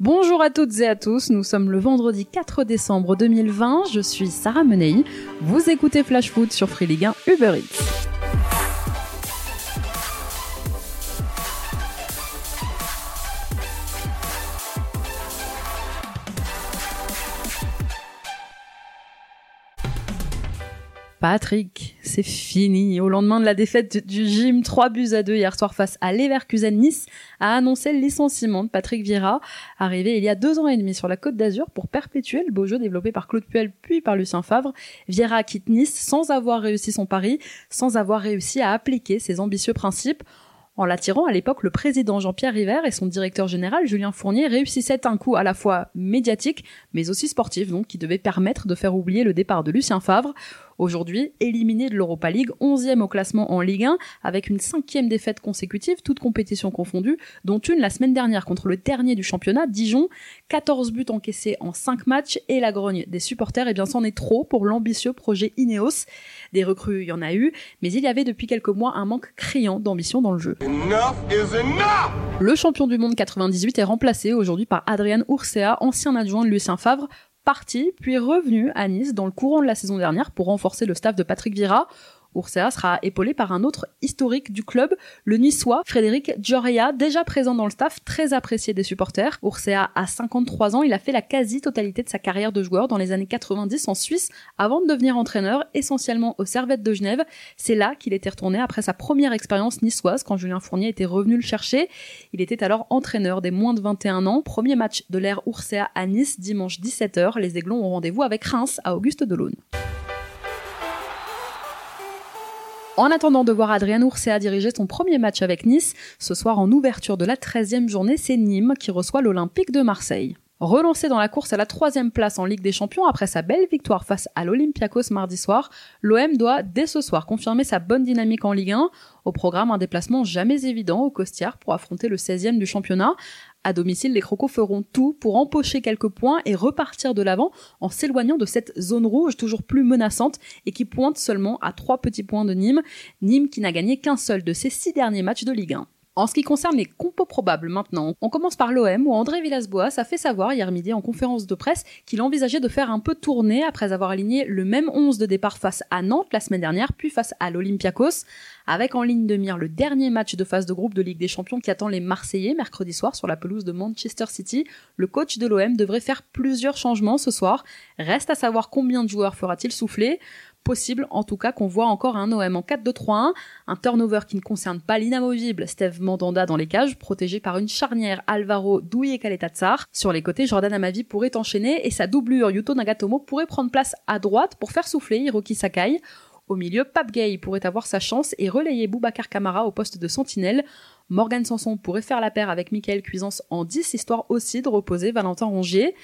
Bonjour à toutes et à tous, nous sommes le vendredi 4 décembre 2020, je suis Sarah Menei, vous écoutez Flash Foot sur Free Ligue 1 Uber Eats. Patrick, c'est fini. Au lendemain de la défaite du gym 3 buts à 2 hier soir face à Leverkusen Nice, a annoncé le licenciement de Patrick Vieira, arrivé il y a deux ans et demi sur la Côte d'Azur pour perpétuer le beau jeu développé par Claude Puel puis par Lucien Favre. Vieira quitte Nice sans avoir réussi son pari, sans avoir réussi à appliquer ses ambitieux principes. En l'attirant, à l'époque, le président Jean-Pierre River et son directeur général Julien Fournier réussissaient un coup à la fois médiatique, mais aussi sportif, donc qui devait permettre de faire oublier le départ de Lucien Favre. Aujourd'hui, éliminé de l'Europa League, 11e au classement en Ligue 1, avec une cinquième défaite consécutive, toutes compétitions confondues, dont une la semaine dernière contre le dernier du championnat, Dijon, 14 buts encaissés en 5 matchs, et la grogne des supporters, et eh bien c'en est trop pour l'ambitieux projet Ineos. Des recrues, il y en a eu, mais il y avait depuis quelques mois un manque criant d'ambition dans le jeu. Le champion du monde 98 est remplacé aujourd'hui par Adrian Ursea, ancien adjoint de Lucien Favre, parti, puis revenu à Nice dans le courant de la saison dernière pour renforcer le staff de Patrick Vira. Ursea sera épaulé par un autre historique du club, le niçois Frédéric Gioria, déjà présent dans le staff, très apprécié des supporters. Ursea a 53 ans, il a fait la quasi-totalité de sa carrière de joueur dans les années 90 en Suisse avant de devenir entraîneur, essentiellement au Servette de Genève. C'est là qu'il était retourné après sa première expérience niçoise quand Julien Fournier était revenu le chercher. Il était alors entraîneur des moins de 21 ans. Premier match de l'ère Ursea à Nice dimanche 17h. Les Aiglons ont rendez-vous avec Reims à Auguste Delaune. En attendant de voir Adrien Ursea diriger son premier match avec Nice, ce soir en ouverture de la 13e journée, c'est Nîmes qui reçoit l'Olympique de Marseille. Relancé dans la course à la troisième place en Ligue des Champions après sa belle victoire face à l'Olympiakos mardi soir, l'OM doit dès ce soir confirmer sa bonne dynamique en Ligue 1. Au programme, un déplacement jamais évident au Costières pour affronter le 16e du championnat. À domicile, les Crocos feront tout pour empocher quelques points et repartir de l'avant en s'éloignant de cette zone rouge toujours plus menaçante et qui pointe seulement à trois petits points de Nîmes. Nîmes qui n'a gagné qu'un seul de ses six derniers matchs de Ligue 1. En ce qui concerne les compos probables maintenant, on commence par l'OM où André Villas-Boas a fait savoir hier midi en conférence de presse qu'il envisageait de faire un peu tourner après avoir aligné le même 11 de départ face à Nantes la semaine dernière puis face à l'Olympiakos avec en ligne de mire le dernier match de phase de groupe de Ligue des Champions qui attend les Marseillais mercredi soir sur la pelouse de Manchester City. Le coach de l'OM devrait faire plusieurs changements ce soir. Reste à savoir combien de joueurs fera-t-il souffler possible en tout cas qu'on voit encore un OM en 4-2-3-1, un turnover qui ne concerne pas l'inamovible Steve Mandanda dans les cages, protégé par une charnière Alvaro Douye Kaletatsar. Sur les côtés, Jordan Amavi pourrait enchaîner et sa doublure Yuto Nagatomo pourrait prendre place à droite pour faire souffler Hiroki Sakai. Au milieu, Pape Gay pourrait avoir sa chance et relayer Boubacar Kamara au poste de sentinelle. Morgan Sanson pourrait faire la paire avec Michael Cuisance en 10, histoire aussi de reposer Valentin Rongier.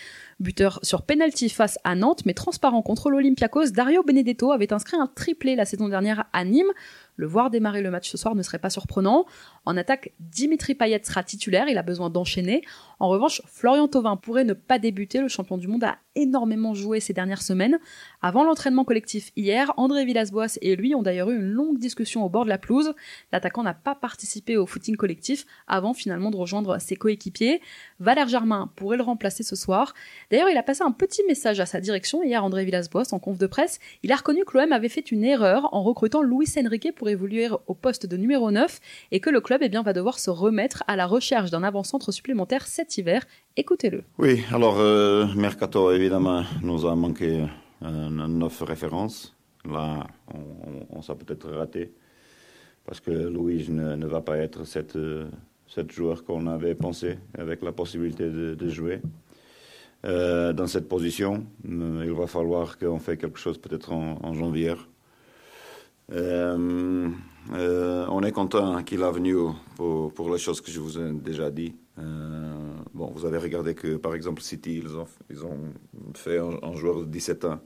Buteur sur penalty face à Nantes, mais transparent contre l'Olympiakos, Dario Benedetto avait inscrit un triplé la saison dernière à Nîmes. Le voir démarrer le match ce soir ne serait pas surprenant. En attaque, Dimitri Payet sera titulaire, il a besoin d'enchaîner. En revanche, Florian Thauvin pourrait ne pas débuter, le champion du monde a énormément joué ces dernières semaines. Avant l'entraînement collectif hier, André Villas-Boas et lui ont d'ailleurs eu une longue discussion au bord de la pelouse. L'attaquant n'a pas participé au footing collectif avant finalement de rejoindre ses coéquipiers. Valère Germain pourrait le remplacer ce soir. D'ailleurs, il a passé un petit message à sa direction hier, André Villas-Boas, en conf de presse. Il a reconnu que l'OM avait fait une erreur en recrutant Luis Enrique pour évoluer au poste de numéro 9 et que le club eh bien, va devoir se remettre à la recherche d'un avant-centre supplémentaire cet hiver. Écoutez-le. Oui, alors euh, Mercato, évidemment, nous a manqué euh, neuf références. Là, on, s'est peut-être raté parce que Louis ne, va pas être cette, euh, cette joueur qu'on avait pensé avec la possibilité de, jouer. dans cette position, il va falloir qu'on fasse quelque chose peut-être en, en janvier. Euh, euh, on est content qu'il a venu pour, les choses que je vous ai déjà dit. Euh, bon, vous avez regardé que, par exemple, City, ils ont, ils ont fait un, joueur de 17 ans,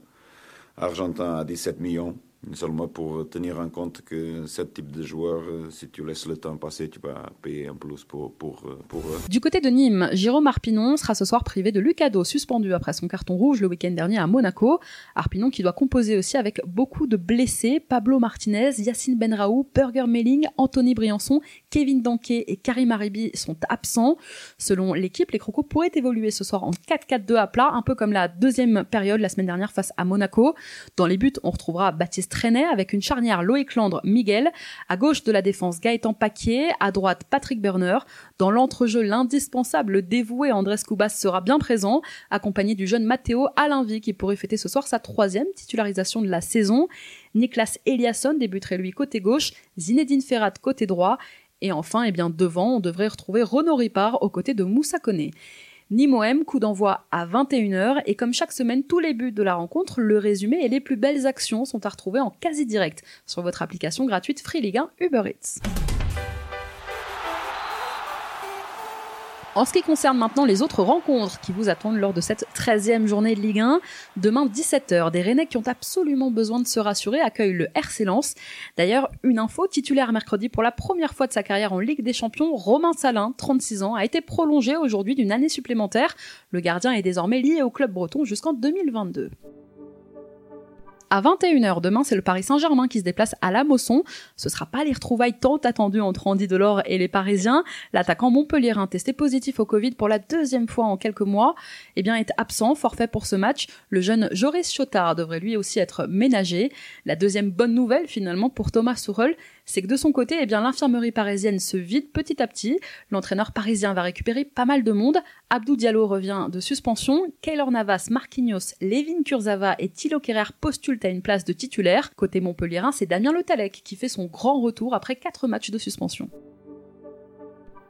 argentin à 17 millions. Seulement pour tenir en compte que ce type de joueur, euh, si tu laisses le temps passer, tu vas payer un plus pour, pour, euh, eux. Du côté de Nîmes, Jérôme Arpinon sera ce soir privé de Lucado, suspendu après son carton rouge le week-end dernier à Monaco. Arpinon qui doit composer aussi avec beaucoup de blessés, Pablo Martinez, Yacine Benraou, Burger Melling, Anthony Briançon, Kevin Danquet et Karim Aribi sont absents. Selon l'équipe, les Crocos pourraient évoluer ce soir en 4-4-2 à plat, un peu comme la deuxième période la semaine dernière face à Monaco. Dans les buts, on retrouvera Baptiste Trenet avec une charnière Loïc Landre, Miguel. À gauche de la défense, Gaëtan Paquier. À droite, Patrick Berner. Dans l'entrejeu, l'indispensable dévoué Andrés Cubas sera bien présent, accompagné du jeune Matteo Alinvi qui pourrait fêter ce soir sa troisième titularisation de la saison. Niklas Eliasson débuterait lui côté gauche, Zinedine Ferrat côté droit. Et enfin, eh bien, devant, on devrait retrouver Renaud Ripard aux côtés de Moussa Koné. Nîmes coup d'envoi à 21h et comme chaque semaine, tous les buts de la rencontre, le résumé et les plus belles actions sont à retrouver en quasi direct sur votre application gratuite Free Ligue 1 Uber Eats. En ce qui concerne maintenant les autres rencontres qui vous attendent lors de cette 13e journée de Ligue 1, demain 17h, des Rennais qui ont absolument besoin de se rassurer accueillent le RC Lens. D'ailleurs, une info, titulaire mercredi pour la première fois de sa carrière en Ligue des Champions, Romain Salin, 36 ans, a été prolongé aujourd'hui d'une année supplémentaire. Le gardien est désormais lié au club breton jusqu'en 2022. À 21h demain, c'est le Paris Saint-Germain qui se déplace à la Mosson. Ce sera pas les retrouvailles tant attendues entre Andy Delors et les Parisiens. L'attaquant montpellierin testé positif au Covid pour la deuxième fois en quelques mois, eh bien est absent, forfait pour ce match. Le jeune Joris Chotard devrait lui aussi être ménagé. La deuxième bonne nouvelle finalement pour Thomas Sourel, c'est que de son côté, eh l'infirmerie parisienne se vide petit à petit. L'entraîneur parisien va récupérer pas mal de monde. Abdou Diallo revient de suspension. Keylor Navas, Marquinhos, Levin Kurzava et Thilo Kerrer postulent à une place de titulaire. Côté montpellierin, c'est Damien Le Talec qui fait son grand retour après quatre matchs de suspension.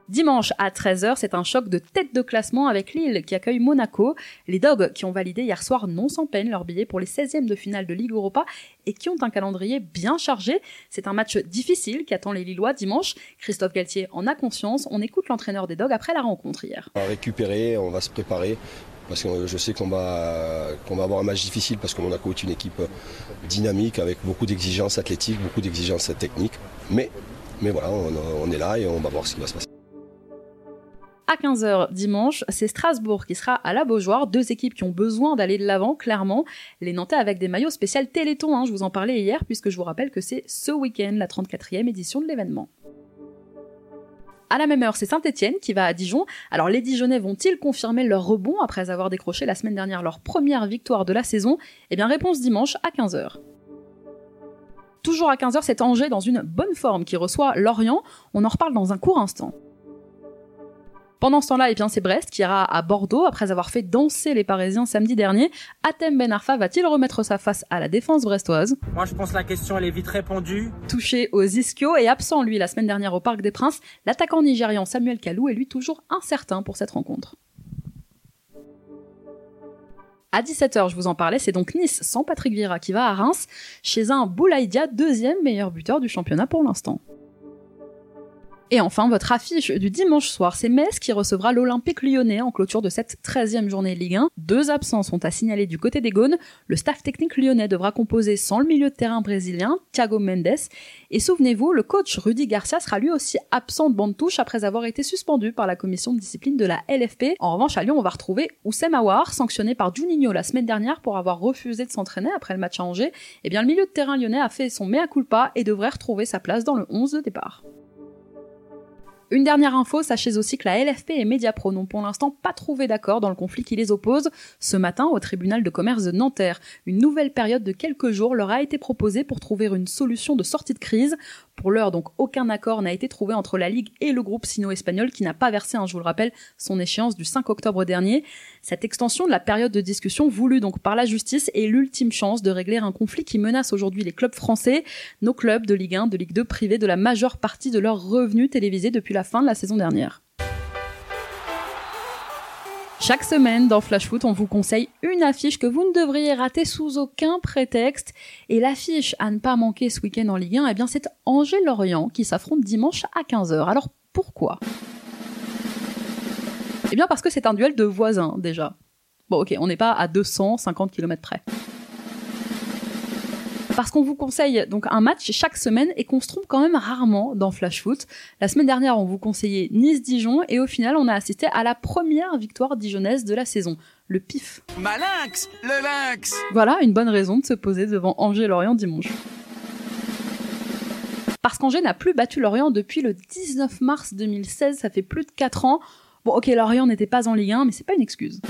Dimanche à 13h, c'est un choc de tête de classement avec Lille qui accueille Monaco. Les Dogs qui ont validé hier soir non sans peine leur billet pour les 16e de finale de Ligue Europa et qui ont un calendrier bien chargé. C'est un match difficile qui attend les Lillois dimanche. Christophe Galtier en a conscience. On écoute l'entraîneur des Dogs après la rencontre hier. On va récupérer, on va se préparer parce que je sais qu'on va, qu'on va avoir un match difficile parce que Monaco est une équipe dynamique avec beaucoup d'exigences athlétiques, beaucoup d'exigences techniques. Mais, mais voilà, on est là et on va voir ce qui va se passer à 15h dimanche, c'est Strasbourg qui sera à la Beaujoire, deux équipes qui ont besoin d'aller de l'avant, clairement. Les Nantais avec des maillots spécial Téléthon, hein, je vous en parlais hier, puisque je vous rappelle que c'est ce week-end la 34e édition de l'événement. À la même heure, c'est Saint-Etienne qui va à Dijon. Alors les Dijonais vont-ils confirmer leur rebond après avoir décroché la semaine dernière leur première victoire de la saison? Eh bien réponse dimanche à 15h. Toujours à 15h, c'est Angers dans une bonne forme qui reçoit Lorient. On en reparle dans un court instant. Pendant ce temps-là, eh bien, c'est Brest qui ira à Bordeaux après avoir fait danser les Parisiens samedi dernier. Atem Ben Arfa va-t-il remettre sa face à la défense brestoise? Moi, je pense que la question, elle est vite répondue. Touché aux ischios et absent, lui, la semaine dernière au Parc des Princes, l'attaquant nigérian Samuel Kalou est lui toujours incertain pour cette rencontre. À 17h, je vous en parlais, c'est donc Nice sans Patrick Vieira qui va à Reims, chez un Boulaïdia, deuxième meilleur buteur du championnat pour l'instant. Et enfin, votre affiche du dimanche soir, c'est Metz qui recevra l'Olympique lyonnais en clôture de cette 13e journée Ligue 1. Deux absents sont à signaler du côté des Gaunes. Le staff technique lyonnais devra composer sans le milieu de terrain brésilien, Thiago Mendes. Et souvenez-vous, le coach Rudy Garcia sera lui aussi absent de bande touche après avoir été suspendu par la commission de discipline de la LFP. En revanche, à Lyon, on va retrouver Oussem Aouar, sanctionné par Juninho la semaine dernière pour avoir refusé de s'entraîner après le match à Angers. Eh bien, le milieu de terrain lyonnais a fait son mea culpa et devrait retrouver sa place dans le 11 de départ. Une dernière info, sachez aussi que la LFP et Mediapro n'ont pour l'instant pas trouvé d'accord dans le conflit qui les oppose. Ce matin, au tribunal de commerce de Nanterre, une nouvelle période de quelques jours leur a été proposée pour trouver une solution de sortie de crise. Pour l'heure, donc, aucun accord n'a été trouvé entre la Ligue et le groupe sino-espagnol qui n'a pas versé, hein, je vous le rappelle, son échéance du 5 octobre dernier. Cette extension de la période de discussion voulue donc par la justice est l'ultime chance de régler un conflit qui menace aujourd'hui les clubs français, nos clubs de Ligue 1, de Ligue 2 privés de la majeure partie de leurs revenus télévisés depuis la fin de la saison dernière. Chaque semaine dans Flash Foot, on vous conseille une affiche que vous ne devriez rater sous aucun prétexte. Et l'affiche à ne pas manquer ce week-end en Ligue 1, eh bien c'est Angers-Lorient qui s'affronte dimanche à 15h. Alors pourquoi? Eh bien parce que c'est un duel de voisins déjà. Bon ok, on n'est pas à 250 km près. Parce qu'on vous conseille donc un match chaque semaine et qu'on se trompe quand même rarement dans Flash Foot. La semaine dernière, on vous conseillait Nice-Dijon et au final, on a assisté à la première victoire dijonnaise de la saison. Le pif. Malinx Le lynx Voilà une bonne raison de se poser devant Angers-Lorient dimanche. Parce qu'Angers n'a plus battu Lorient depuis le 19 mars 2016, ça fait plus de 4 ans. Bon, ok, Lorient n'était pas en Ligue 1, mais c'est pas une excuse.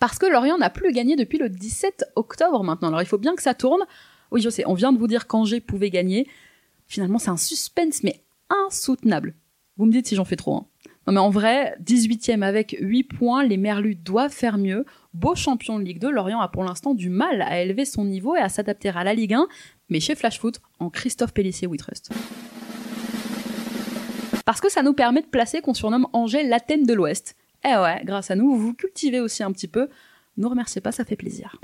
Parce que Lorient n'a plus gagné depuis le 17 octobre maintenant. Alors il faut bien que ça tourne. Oui, je sais, on vient de vous dire qu'Angers pouvait gagner. Finalement, c'est un suspense, mais insoutenable. Vous me dites si j'en fais trop. Hein. Non mais en vrai, 18ème avec 8 points, les Merlus doivent faire mieux. Beau champion de Ligue 2, Lorient a pour l'instant du mal à élever son niveau et à s'adapter à la Ligue 1, mais chez Flash Foot, en Christophe Pellissier We Trust. Parce que ça nous permet de placer qu'on surnomme Angers l'Athènes de l'Ouest. Eh ouais, grâce à nous, vous cultivez aussi un petit peu. Ne remerciez pas, ça fait plaisir.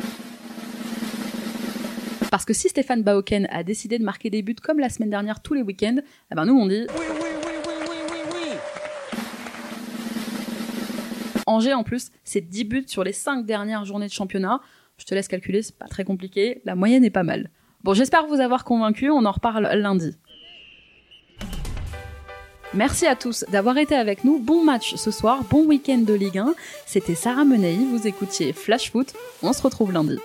Parce que si Stéphane Bauken a décidé de marquer des buts comme la semaine dernière tous les week-ends, eh ben nous on dit Oui, oui, oui, oui, oui, oui, oui Angers en plus, c'est 10 buts sur les 5 dernières journées de championnat. Je te laisse calculer, c'est pas très compliqué, la moyenne est pas mal. Bon, j'espère vous avoir convaincu, on en reparle lundi. Merci à tous d'avoir été avec nous. Bon match ce soir, bon week-end de Ligue 1. C'était Sarah Menei, vous écoutiez Flash Foot. On se retrouve lundi.